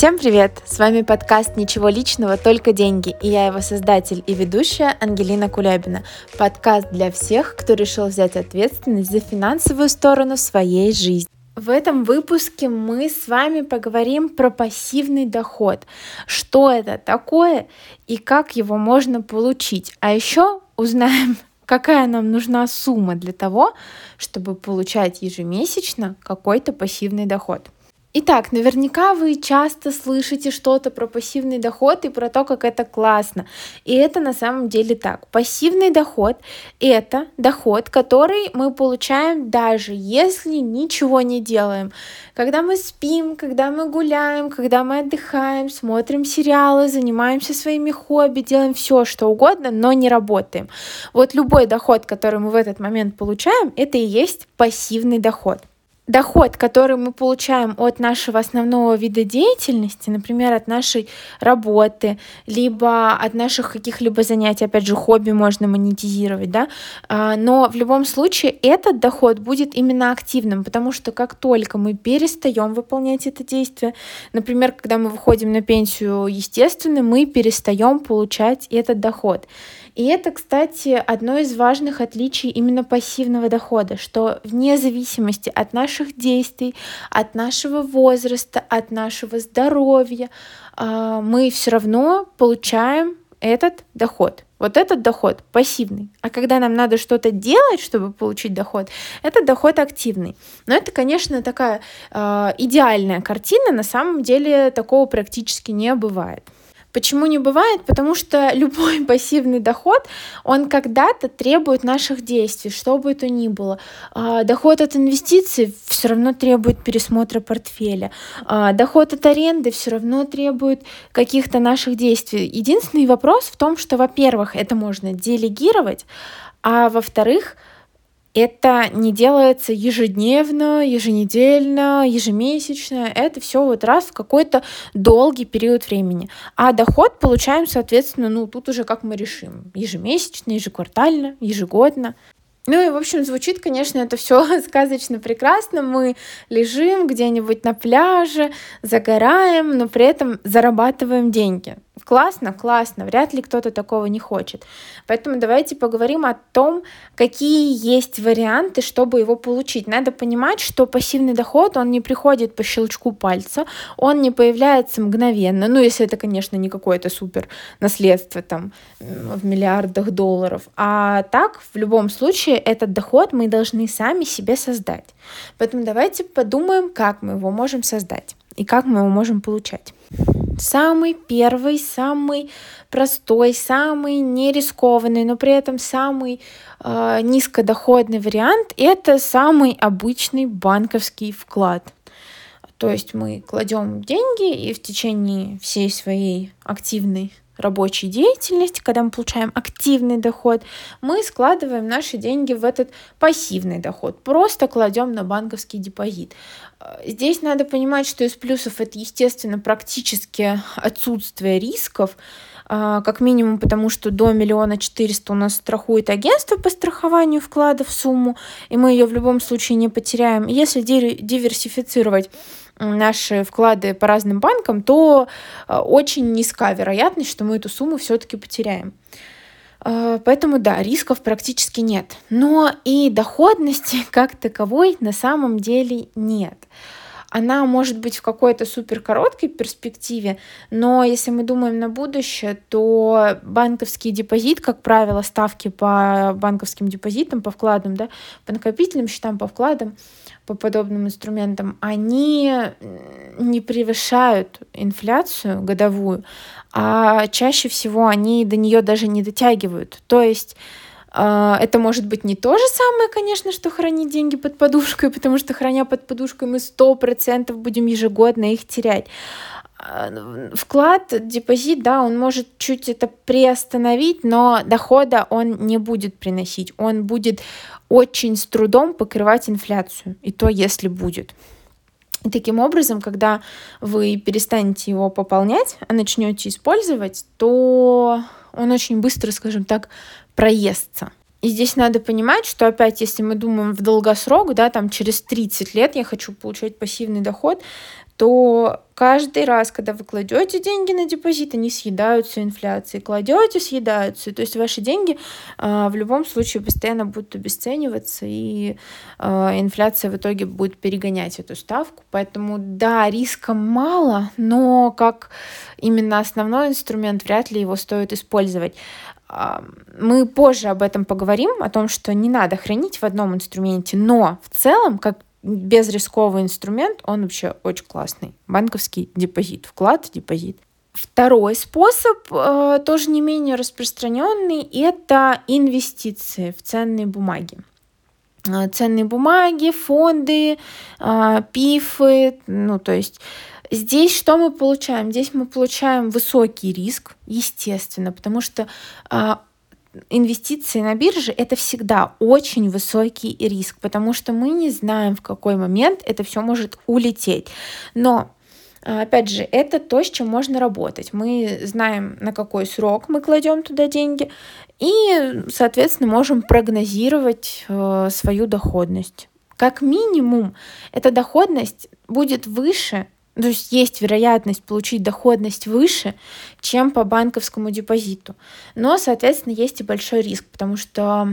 Всем привет! С вами подкаст «Ничего личного, только деньги» и я его создатель и ведущая Ангелина Кулябина. Подкаст для всех, кто решил взять ответственность за финансовую сторону своей жизни. В этом выпуске мы с вами поговорим про пассивный доход. Что это такое и как его можно получить. А еще узнаем, какая нам нужна сумма для того, чтобы получать ежемесячно какой-то пассивный доход. Итак, наверняка вы часто слышите что-то про пассивный доход и про то, как это классно. И это на самом деле так. Пассивный доход — это доход, который мы получаем даже если ничего не делаем. Когда мы спим, когда мы гуляем, когда мы отдыхаем, смотрим сериалы, занимаемся своими хобби, делаем все, что угодно, но не работаем. Вот любой доход, который мы в этот момент получаем, это и есть пассивный доход доход, который мы получаем от нашего основного вида деятельности, например, от нашей работы, либо от наших каких-либо занятий, опять же, хобби можно монетизировать, да, а, но в любом случае этот доход будет именно активным, потому что как только мы перестаем выполнять это действие, например, когда мы выходим на пенсию, естественно, мы перестаем получать этот доход. И это, кстати, одно из важных отличий именно пассивного дохода, что вне зависимости от наших действий, от нашего возраста, от нашего здоровья, а, мы все равно получаем этот доход. Вот этот доход пассивный. А когда нам надо что-то делать, чтобы получить доход, это доход активный. Но это, конечно, такая э, идеальная картина. На самом деле такого практически не бывает. Почему не бывает? Потому что любой пассивный доход, он когда-то требует наших действий, что бы это ни было. А, доход от инвестиций все равно требует пересмотра портфеля. А, доход от аренды все равно требует каких-то наших действий. Единственный вопрос в том, что, во-первых, это можно делегировать, а во-вторых, это не делается ежедневно, еженедельно, ежемесячно. Это все вот раз в какой-то долгий период времени. А доход получаем, соответственно, ну тут уже как мы решим. Ежемесячно, ежеквартально, ежегодно. Ну и, в общем, звучит, конечно, это все сказочно прекрасно. Мы лежим где-нибудь на пляже, загораем, но при этом зарабатываем деньги. Классно, классно, вряд ли кто-то такого не хочет. Поэтому давайте поговорим о том, какие есть варианты, чтобы его получить. Надо понимать, что пассивный доход, он не приходит по щелчку пальца, он не появляется мгновенно, ну, если это, конечно, не какое-то супер наследство там в миллиардах долларов, а так, в любом случае, этот доход мы должны сами себе создать. Поэтому давайте подумаем, как мы его можем создать и как мы его можем получать. Самый первый, самый простой, самый нерискованный, но при этом самый э, низкодоходный вариант это самый обычный банковский вклад. То есть мы кладем деньги и в течение всей своей активной рабочей деятельности, когда мы получаем активный доход, мы складываем наши деньги в этот пассивный доход, просто кладем на банковский депозит. Здесь надо понимать, что из плюсов это, естественно, практически отсутствие рисков, как минимум потому, что до миллиона четыреста у нас страхует агентство по страхованию вкладов в сумму, и мы ее в любом случае не потеряем. Если диверсифицировать наши вклады по разным банкам, то а, очень низка вероятность, что мы эту сумму все-таки потеряем. А, поэтому да, рисков практически нет. Но и доходности как таковой на самом деле нет она может быть в какой-то супер короткой перспективе, но если мы думаем на будущее, то банковский депозит, как правило, ставки по банковским депозитам, по вкладам, да, по накопительным счетам, по вкладам, по подобным инструментам, они не превышают инфляцию годовую, а чаще всего они до нее даже не дотягивают. То есть это может быть не то же самое, конечно, что хранить деньги под подушкой, потому что храня под подушкой мы сто процентов будем ежегодно их терять. А, вклад, депозит, да, он может чуть это приостановить, но дохода он не будет приносить. Он будет очень с трудом покрывать инфляцию. И то, если будет. И таким образом, когда вы перестанете его пополнять, а начнете использовать, то он очень быстро, скажем так, проестся. И здесь надо понимать, что опять, если мы думаем в долгосрок, да, там через 30 лет я хочу получать пассивный доход, то каждый раз, когда вы кладете деньги на депозит, они съедаются инфляцией, кладете, съедаются. То есть ваши деньги э, в любом случае постоянно будут обесцениваться, и э, инфляция в итоге будет перегонять эту ставку. Поэтому да, риска мало, но как именно основной инструмент вряд ли его стоит использовать. Мы позже об этом поговорим, о том, что не надо хранить в одном инструменте, но в целом, как безрисковый инструмент, он вообще очень классный. Банковский депозит, вклад, депозит. Второй способ, э, тоже не менее распространенный, это инвестиции в ценные бумаги. Э, ценные бумаги, фонды, э, пифы, ну то есть Здесь что мы получаем? Здесь мы получаем высокий риск, естественно, потому что а, инвестиции на бирже это всегда очень высокий риск, потому что мы не знаем, в какой момент это все может улететь. Но Опять же, это то, с чем можно работать. Мы знаем, на какой срок мы кладем туда деньги, и, соответственно, можем прогнозировать э, свою доходность. Как минимум, эта доходность будет выше, то есть есть вероятность получить доходность выше, чем по банковскому депозиту. Но, соответственно, есть и большой риск, потому что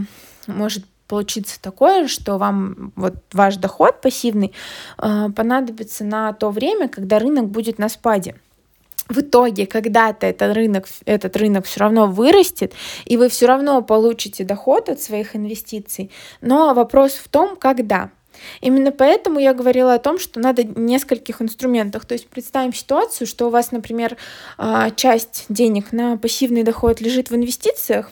может получиться такое, что вам вот ваш доход пассивный э, понадобится на то время, когда рынок будет на спаде. В итоге когда-то этот рынок, этот рынок все равно вырастет, и вы все равно получите доход от своих инвестиций. Но вопрос в том, когда. Именно поэтому я говорила о том, что надо нескольких инструментах. То есть представим ситуацию, что у вас, например, а, часть денег на пассивный доход лежит в инвестициях,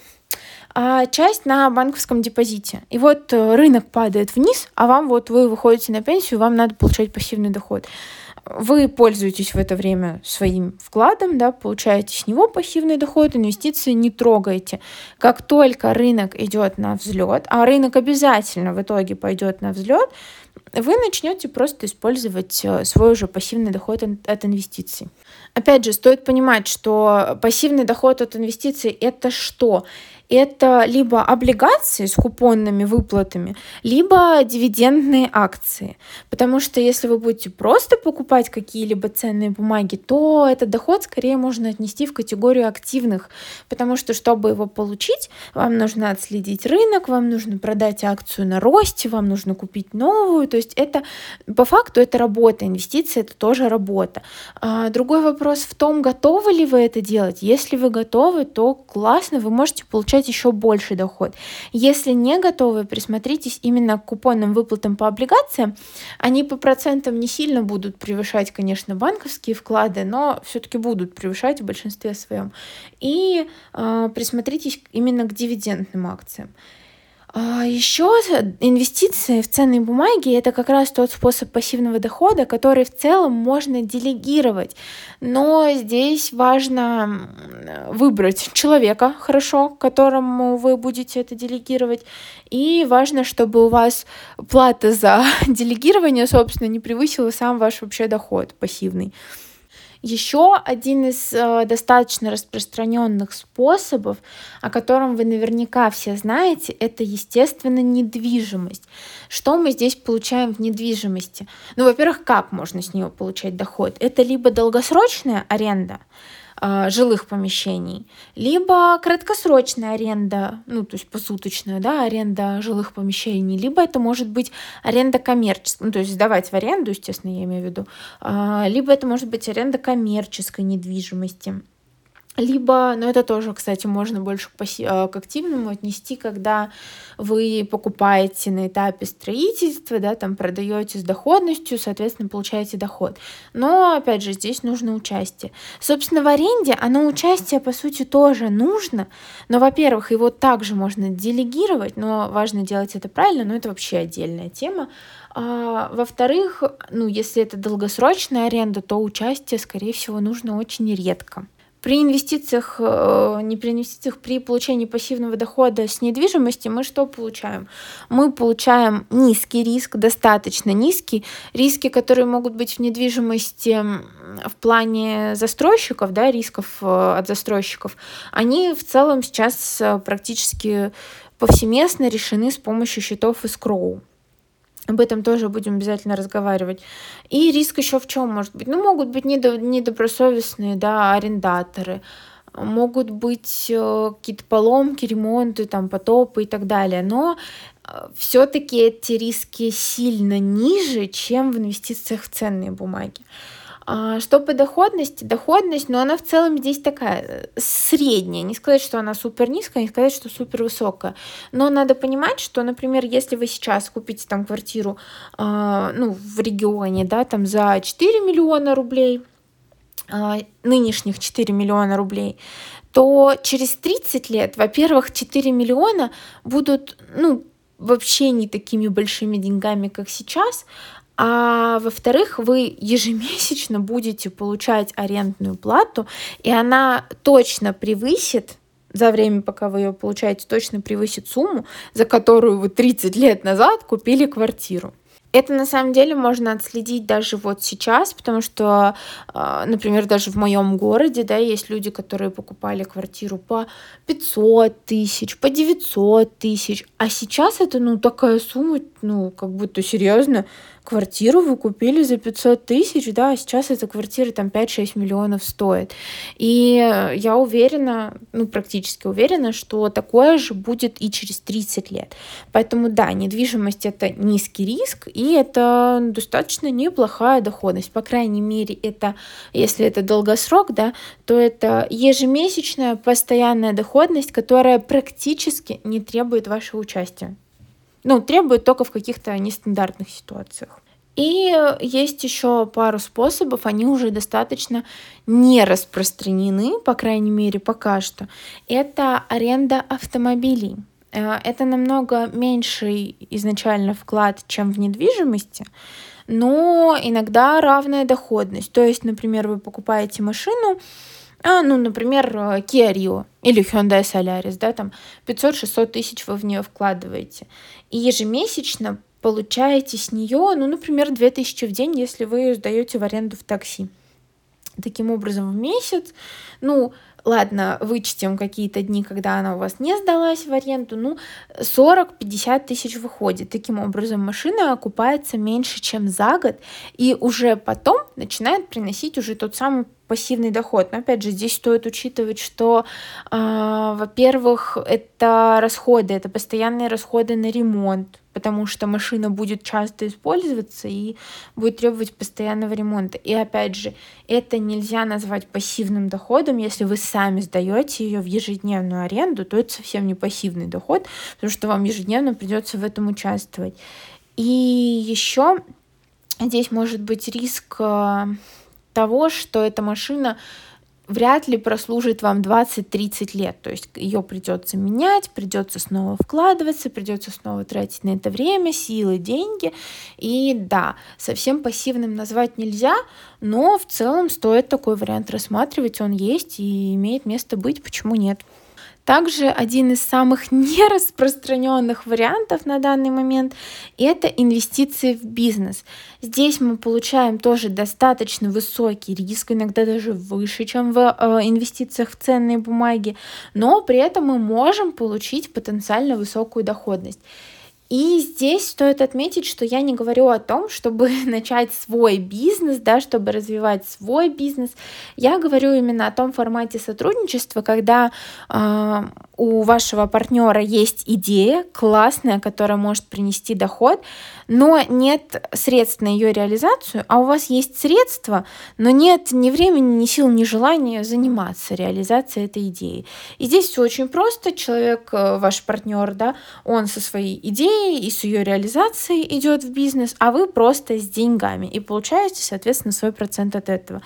а часть на банковском депозите. И вот э, рынок падает вниз, а вам вот вы выходите на пенсию, вам надо получать пассивный доход вы пользуетесь в это время своим вкладом, да, получаете с него пассивный доход, инвестиции не трогаете. Как только рынок идет на взлет, а рынок обязательно в итоге пойдет на взлет, вы начнете просто использовать э, свой уже пассивный доход от инвестиций. Опять же, стоит понимать, что пассивный доход от инвестиций это что? Это либо облигации с купонными выплатами, либо дивидендные акции. Потому что если вы будете просто покупать какие-либо ценные бумаги, то этот доход скорее можно отнести в категорию активных, потому что чтобы его получить, вам нужно отследить рынок, вам нужно продать акцию на росте, вам нужно купить новую. То есть это по факту это работа, инвестиции это тоже работа. А другой вопрос в том, готовы ли вы это делать. Если вы готовы, то классно, вы можете получать получать еще больший доход. Если не готовы, присмотритесь именно к купонным выплатам по облигациям. Они по процентам не сильно будут превышать, конечно, банковские вклады, но все-таки будут превышать в большинстве своем. И э, присмотритесь именно к дивидендным акциям. А еще инвестиции в ценные бумаги это как раз тот способ пассивного дохода, который в целом можно делегировать. Но здесь важно выбрать человека хорошо, которому вы будете это делегировать. И важно, чтобы у вас плата за делегирование, собственно, не превысила сам ваш вообще доход пассивный. Еще один из э, достаточно распространенных способов, о котором вы наверняка все знаете, это, естественно, недвижимость. Что мы здесь получаем в недвижимости? Ну, во-первых, как можно с нее получать доход? Это либо долгосрочная аренда, жилых помещений, либо краткосрочная аренда, ну, то есть посуточная, да, аренда жилых помещений, либо это может быть аренда коммерческая, ну, то есть сдавать в аренду, естественно, я имею в виду, э, либо это может быть аренда коммерческой недвижимости. Либо, но это тоже, кстати, можно больше э, к активному отнести, когда вы покупаете на этапе строительства, да, там продаете с доходностью, соответственно, получаете доход. Но, опять же, здесь нужно участие. Собственно, в аренде оно участие, по сути, тоже нужно, но, во-первых, его также можно делегировать, но важно делать это правильно, но это вообще отдельная тема. А, во-вторых, ну, если это долгосрочная аренда, то участие, скорее всего, нужно очень редко. При инвестициях, э, не при инвестициях, при получении пассивного дохода с недвижимости мы что получаем? Мы получаем низкий риск, достаточно низкий. Риски, которые могут быть в недвижимости в плане застройщиков, да, рисков э, от застройщиков, они в целом сейчас э, практически повсеместно решены с помощью счетов escrow. Об этом тоже будем обязательно разговаривать. И риск еще в чем может быть? Ну, могут быть недобросовестные, да, арендаторы, могут быть э, какие-то поломки, ремонты, там, потопы и так далее. Но э, все-таки эти риски сильно ниже, чем в инвестициях в ценные бумаги. А, что по доходности? Доходность, но она в целом здесь такая э, средняя. Не сказать, что она супер низкая, не сказать, что супер высокая. Но надо понимать, что, например, если вы сейчас купите там квартиру э, ну, в регионе, да, там за 4 миллиона рублей, э, нынешних 4 миллиона рублей, то через 30 лет, во-первых, 4 миллиона будут, ну, вообще не такими большими деньгами, как сейчас, а во-вторых, вы ежемесячно будете получать арендную плату, и она точно превысит за время, пока вы ее получаете, точно превысит сумму, за которую вы 30 лет назад купили квартиру. Это на самом деле можно отследить даже вот сейчас, потому что, а, например, даже в моем городе, да, есть люди, которые покупали квартиру по 500 тысяч, по 900 тысяч, а сейчас это, ну, такая сумма, ну, как будто серьезно, квартиру вы купили за 500 тысяч, да, а сейчас эта квартира там 5-6 миллионов стоит. И я уверена, ну, практически уверена, что такое же будет и через 30 лет. Поэтому, да, недвижимость — это низкий риск, и это достаточно неплохая доходность. По крайней мере, это, если это долгосрок, да, то это ежемесячная постоянная доходность, которая практически не требует вашего участия ну, требует только в каких-то нестандартных ситуациях. И есть еще пару способов, они уже достаточно не распространены, по крайней мере, пока что. Это аренда автомобилей. Э, это намного меньший изначально вклад, чем в недвижимости, но иногда равная доходность. То есть, например, вы покупаете машину, а, ну, например, Kia Rio или Hyundai Solaris, да, там 500-600 тысяч вы в нее вкладываете. И ежемесячно получаете с нее, ну, например, 2000 в день, если вы ее сдаете в аренду в такси. Таким образом, в месяц, ну, ладно, вычтем какие-то дни, когда она у вас не сдалась в аренду, ну, 40-50 тысяч выходит. Таким образом, машина окупается меньше, чем за год, и уже потом начинает приносить уже тот самый пассивный доход. Но опять же, здесь стоит учитывать, что, э, во-первых, это расходы, это постоянные расходы на ремонт, потому что машина будет часто использоваться и будет требовать постоянного ремонта. И опять же, это нельзя назвать пассивным доходом, если вы сами сдаете ее в ежедневную аренду, то это совсем не пассивный доход, потому что вам ежедневно придется в этом участвовать. И еще здесь может быть риск а, того, что эта машина вряд ли прослужит вам 20-30 лет. То есть ее придется менять, придется снова вкладываться, придется снова тратить на это время, силы, деньги. И да, совсем пассивным назвать нельзя, но в целом стоит такой вариант рассматривать, он есть и имеет место быть, почему нет. Также один из самых нераспространенных вариантов на данный момент – это инвестиции в бизнес. Здесь мы получаем тоже достаточно высокий риск, иногда даже выше, чем в э, инвестициях в ценные бумаги, но при этом мы можем получить потенциально высокую доходность. И здесь стоит отметить, что я не говорю о том, чтобы начать свой бизнес, да, чтобы развивать свой бизнес. Я говорю именно о том формате сотрудничества, когда э, у вашего партнера есть идея классная, которая может принести доход, но нет средств на ее реализацию, а у вас есть средства, но нет ни времени, ни сил, ни желания заниматься реализацией этой идеи. И здесь все очень просто. Человек, э, ваш партнер, да, он со своей идеей и с ее реализацией идет в бизнес, а вы просто с деньгами и получаете, соответственно, свой процент от этого.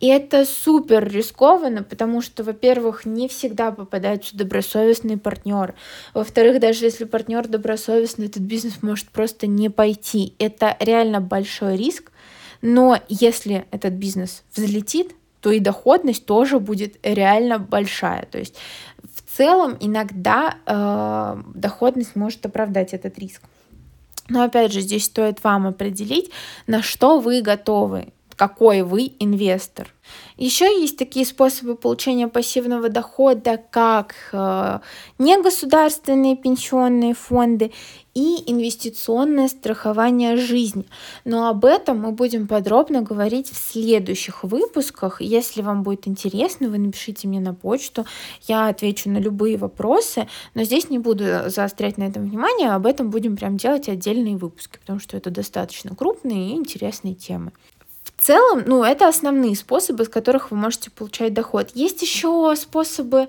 И это супер рискованно, потому что, во-первых, не всегда попадаются добросовестные партнеры. Во-вторых, даже если партнер добросовестный, этот бизнес может просто не пойти. Это реально большой риск, но если этот бизнес взлетит, то и доходность тоже будет реально большая. То есть целом иногда э, доходность может оправдать этот риск. Но опять же, здесь стоит вам определить, на что вы готовы какой вы инвестор. Еще есть такие способы получения пассивного дохода, как э, негосударственные пенсионные фонды и инвестиционное страхование жизни. Но об этом мы будем подробно говорить в следующих выпусках. Если вам будет интересно, вы напишите мне на почту, я отвечу на любые вопросы, но здесь не буду заострять на этом внимание, об этом будем прям делать отдельные выпуски, потому что это достаточно крупные и интересные темы. В целом, ну, это основные способы, с которых вы можете получать доход. Есть еще способы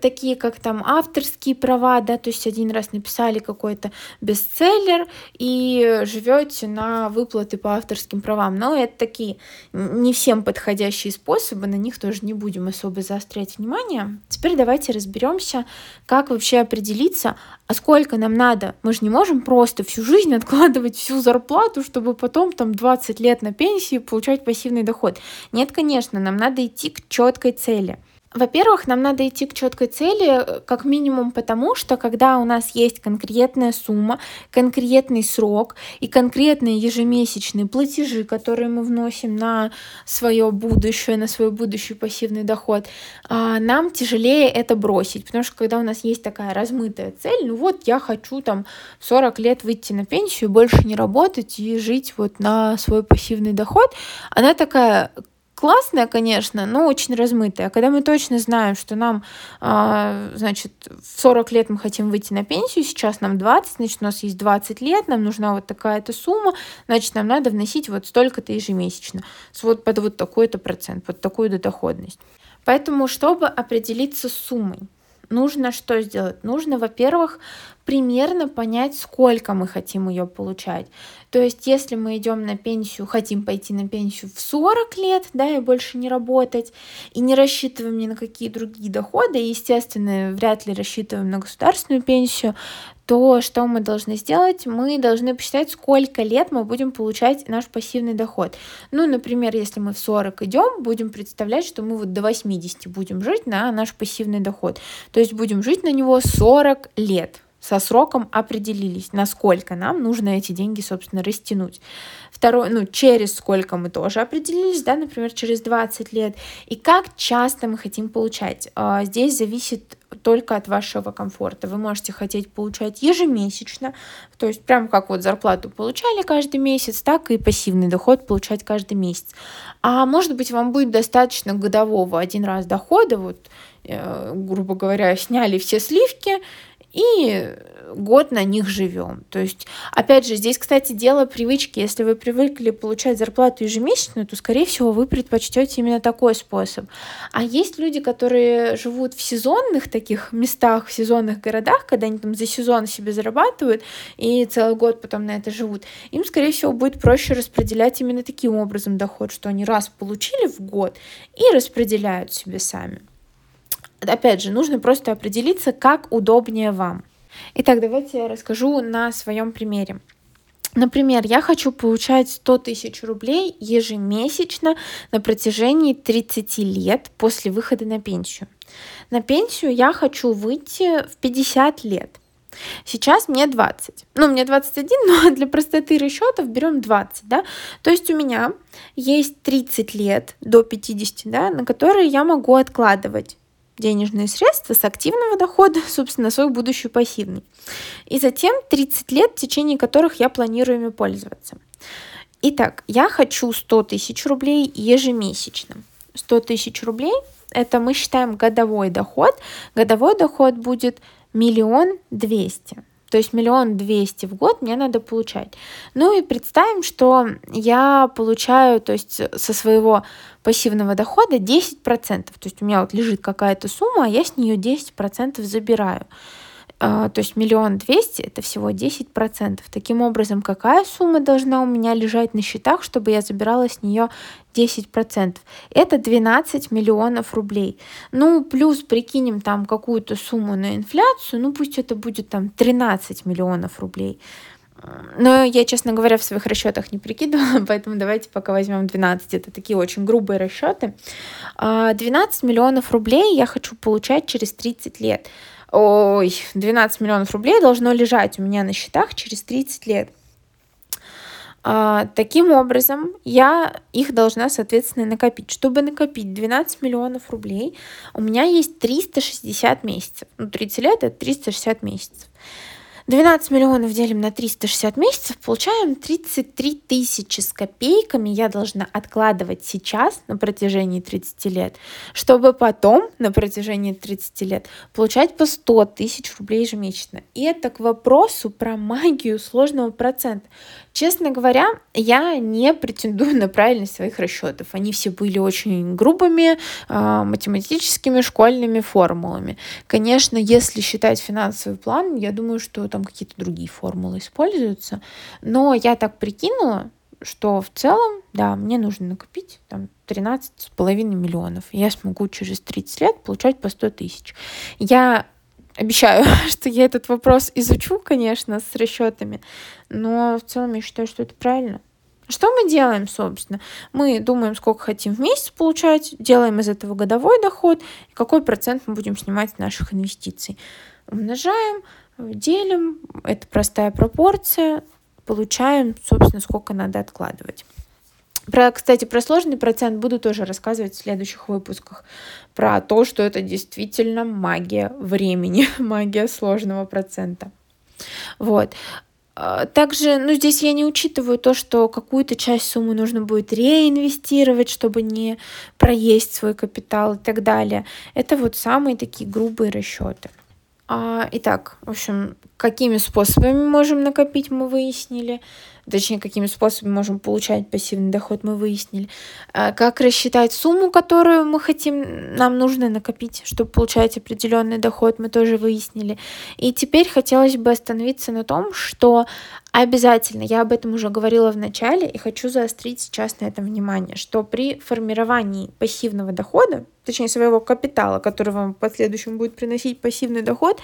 такие как там авторские права, да, то есть один раз написали какой-то бестселлер и живете на выплаты по авторским правам. Но это такие не всем подходящие способы, на них тоже не будем особо заострять внимание. Теперь давайте разберемся, как вообще определиться, а сколько нам надо. Мы же не можем просто всю жизнь откладывать всю зарплату, чтобы потом там 20 лет на пенсии получать пассивный доход. Нет, конечно, нам надо идти к четкой цели. Во-первых, нам надо идти к четкой цели, э, как минимум потому, что когда у нас есть конкретная сумма, конкретный срок и конкретные ежемесячные платежи, которые мы вносим на свое будущее, на свой будущий пассивный доход, а, нам тяжелее это бросить, потому что когда у нас есть такая размытая цель, ну вот я хочу там 40 лет выйти на пенсию, больше не работать и жить вот на свой пассивный доход, она такая классная, конечно, но очень размытая. А когда мы точно знаем, что нам, э, значит, в 40 лет мы хотим выйти на пенсию, сейчас нам 20, значит, у нас есть 20 лет, нам нужна вот такая-то сумма, значит, нам надо вносить вот столько-то ежемесячно, вот под вот такой-то процент, под такую-то доходность. Поэтому, чтобы определиться с суммой, нужно что сделать? Нужно, во-первых, примерно понять, сколько мы хотим ее получать. То есть, если мы идем на пенсию, хотим пойти на пенсию в 40 лет, да, и больше не работать, и не рассчитываем ни на какие другие доходы, и, естественно, вряд ли рассчитываем на государственную пенсию, то что мы должны сделать? Мы должны посчитать, сколько лет мы будем получать наш пассивный доход. Ну, например, если мы в 40 идем, будем представлять, что мы вот до 80 будем жить на наш пассивный доход. То есть будем жить на него 40 лет со сроком определились, насколько нам нужно эти деньги, собственно, растянуть. Второе, ну, через сколько мы тоже определились, да, например, через 20 лет. И как часто мы хотим получать. А, здесь зависит только от вашего комфорта. Вы можете хотеть получать ежемесячно, то есть прям как вот зарплату получали каждый месяц, так и пассивный доход получать каждый месяц. А может быть, вам будет достаточно годового один раз дохода, вот, э, грубо говоря, сняли все сливки, и год на них живем. То есть, опять же, здесь, кстати, дело привычки. Если вы привыкли получать зарплату ежемесячную, то, скорее всего, вы предпочтете именно такой способ. А есть люди, которые живут в сезонных таких местах, в сезонных городах, когда они там за сезон себе зарабатывают и целый год потом на это живут. Им, скорее всего, будет проще распределять именно таким образом доход, что они раз получили в год и распределяют себе сами опять же, нужно просто определиться, как удобнее вам. Итак, давайте я расскажу на своем примере. Например, я хочу получать 100 тысяч рублей ежемесячно на протяжении 30 лет после выхода на пенсию. На пенсию я хочу выйти в 50 лет. Сейчас мне 20. Ну, мне 21, но для простоты расчетов берем 20, да. То есть у меня есть 30 лет до 50, да, на которые я могу откладывать денежные средства с активного дохода, собственно, свой будущий пассивный. И затем 30 лет, в течение которых я планирую ими пользоваться. Итак, я хочу 100 тысяч рублей ежемесячно. 100 тысяч рублей – это мы считаем годовой доход. Годовой доход будет миллион двести. То есть миллион двести в год мне надо получать. Ну и представим, что я получаю, то есть со своего пассивного дохода 10%. То есть у меня вот лежит какая-то сумма, а я с нее 10% забираю. А, то есть миллион двести это всего 10%. Таким образом, какая сумма должна у меня лежать на счетах, чтобы я забирала с нее 10%? Это 12 миллионов рублей. Ну, плюс прикинем там какую-то сумму на инфляцию, ну пусть это будет там 13 миллионов рублей. Но я, честно говоря, в своих расчетах не прикидывала, поэтому давайте пока возьмем 12. Это такие очень грубые расчеты. 12 а, миллионов рублей я хочу получать через 30 лет ой, 12 миллионов рублей должно лежать у меня на счетах через 30 лет. А, таким образом, я их должна, соответственно, накопить. Чтобы накопить 12 миллионов рублей, у меня есть 360 месяцев. Ну, 30 лет — это 360 месяцев. 12 миллионов делим на 360 месяцев, получаем 33 тысячи с копейками я должна откладывать сейчас на протяжении 30 лет, чтобы потом на протяжении 30 лет получать по 100 тысяч рублей ежемесячно. И это к вопросу про магию сложного процента. Честно говоря, я не претендую на правильность своих расчетов. Они все были очень грубыми э, математическими школьными формулами. Конечно, если считать финансовый план, я думаю, что там какие-то другие формулы используются. Но я так прикинула, что в целом, да, мне нужно накопить там 13,5 миллионов. Я смогу через 30 лет получать по 100 тысяч. Я Обещаю, что я этот вопрос изучу, конечно, с расчетами, но в целом я считаю, что это правильно. Что мы делаем, собственно? Мы думаем, сколько хотим в месяц получать, делаем из этого годовой доход, и какой процент мы будем снимать с наших инвестиций. Умножаем, делим, это простая пропорция, получаем, собственно, сколько надо откладывать. Про, кстати, про сложный процент буду тоже рассказывать в следующих выпусках. Про то, что это действительно магия времени, магия сложного процента. Вот. А, также, ну, здесь я не учитываю то, что какую-то часть суммы нужно будет реинвестировать, чтобы не проесть свой капитал и так далее. Это вот самые такие грубые расчеты. А, итак, в общем, какими способами можем накопить, мы выяснили точнее, какими способами можем получать пассивный доход, мы выяснили. А, как рассчитать сумму, которую мы хотим, нам нужно накопить, чтобы получать определенный доход, мы тоже выяснили. И теперь хотелось бы остановиться на том, что обязательно, я об этом уже говорила в начале и хочу заострить сейчас на этом внимание, что при формировании пассивного дохода, точнее своего капитала, который вам в последующем будет приносить пассивный доход,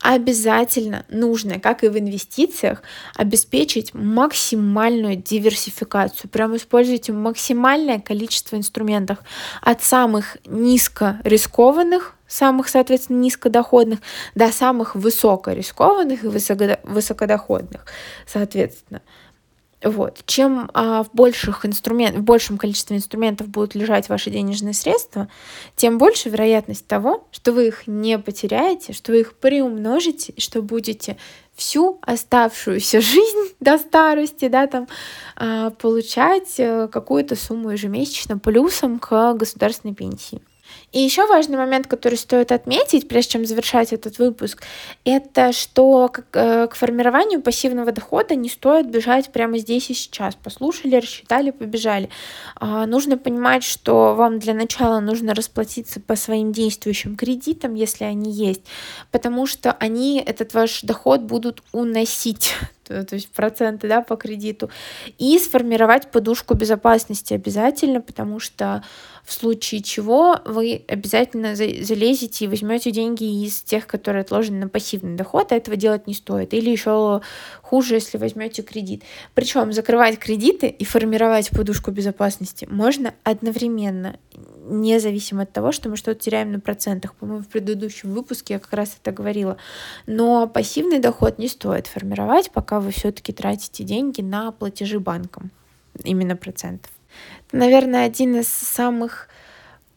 обязательно нужно, как и в инвестициях, обеспечить максимум максимальную диверсификацию. Прям используйте максимальное количество инструментов. От самых низко рискованных, самых, соответственно, низкодоходных, до самых высокорискованных и высокодоходных, соответственно. Вот. Чем а, в, больших инструмент, в большем количестве инструментов будут лежать ваши денежные средства, тем больше вероятность того, что вы их не потеряете, что вы их приумножите, что будете всю оставшуюся жизнь до старости, да, там, а, получать э, какую-то сумму ежемесячно плюсом к государственной пенсии. И еще важный момент, который стоит отметить, прежде чем завершать этот выпуск, это что к, э, к формированию пассивного дохода не стоит бежать прямо здесь и сейчас. Послушали, рассчитали, побежали. А, нужно понимать, что вам для начала нужно расплатиться по своим действующим кредитам, если они есть, потому что они этот ваш доход будут уносить то есть проценты да, по кредиту, и сформировать подушку безопасности обязательно, потому что в случае чего вы обязательно залезете и возьмете деньги из тех, которые отложены на пассивный доход, а этого делать не стоит. Или еще хуже, если возьмете кредит. Причем закрывать кредиты и формировать подушку безопасности можно одновременно, независимо от того, что мы что-то теряем на процентах. По-моему, в предыдущем выпуске я как раз это говорила. Но пассивный доход не стоит формировать, пока вы все-таки тратите деньги на платежи банкам, именно процентов. Наверное, один из самых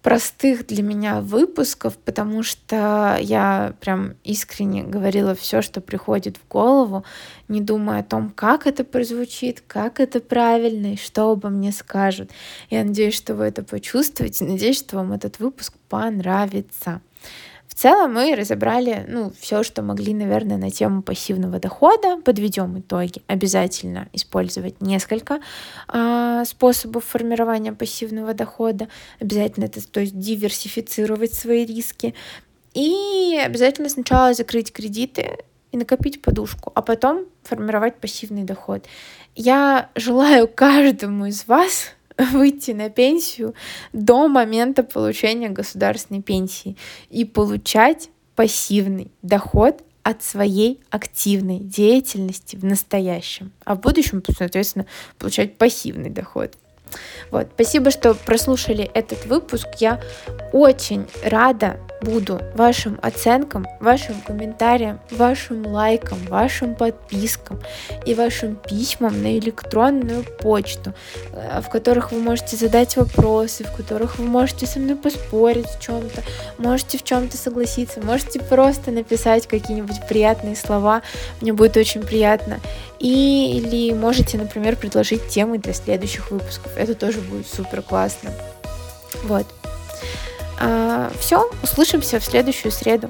простых для меня выпусков, потому что я прям искренне говорила все, что приходит в голову, не думая о том, как это прозвучит, как это правильно и что обо мне скажут. Я надеюсь, что вы это почувствуете, надеюсь, что вам этот выпуск понравится целом мы разобрали ну, все, что могли, наверное, на тему пассивного дохода. Подведем итоги. Обязательно использовать несколько э, способов формирования пассивного дохода. Обязательно это, то есть диверсифицировать свои риски. И обязательно сначала закрыть кредиты и накопить подушку, а потом формировать пассивный доход. Я желаю каждому из вас выйти на пенсию до момента получения государственной пенсии и получать пассивный доход от своей активной деятельности в настоящем, а в будущем, соответственно, получать пассивный доход. Вот, спасибо, что прослушали этот выпуск. Я очень рада буду вашим оценкам, вашим комментариям, вашим лайкам, вашим подпискам и вашим письмам на электронную почту, э, в которых вы можете задать вопросы, в которых вы можете со мной поспорить в чем-то, можете в чем-то согласиться, можете просто написать какие-нибудь приятные слова, мне будет очень приятно. Или можете, например, предложить темы для следующих выпусков. Это тоже будет супер классно. Вот. А, все, услышимся в следующую среду.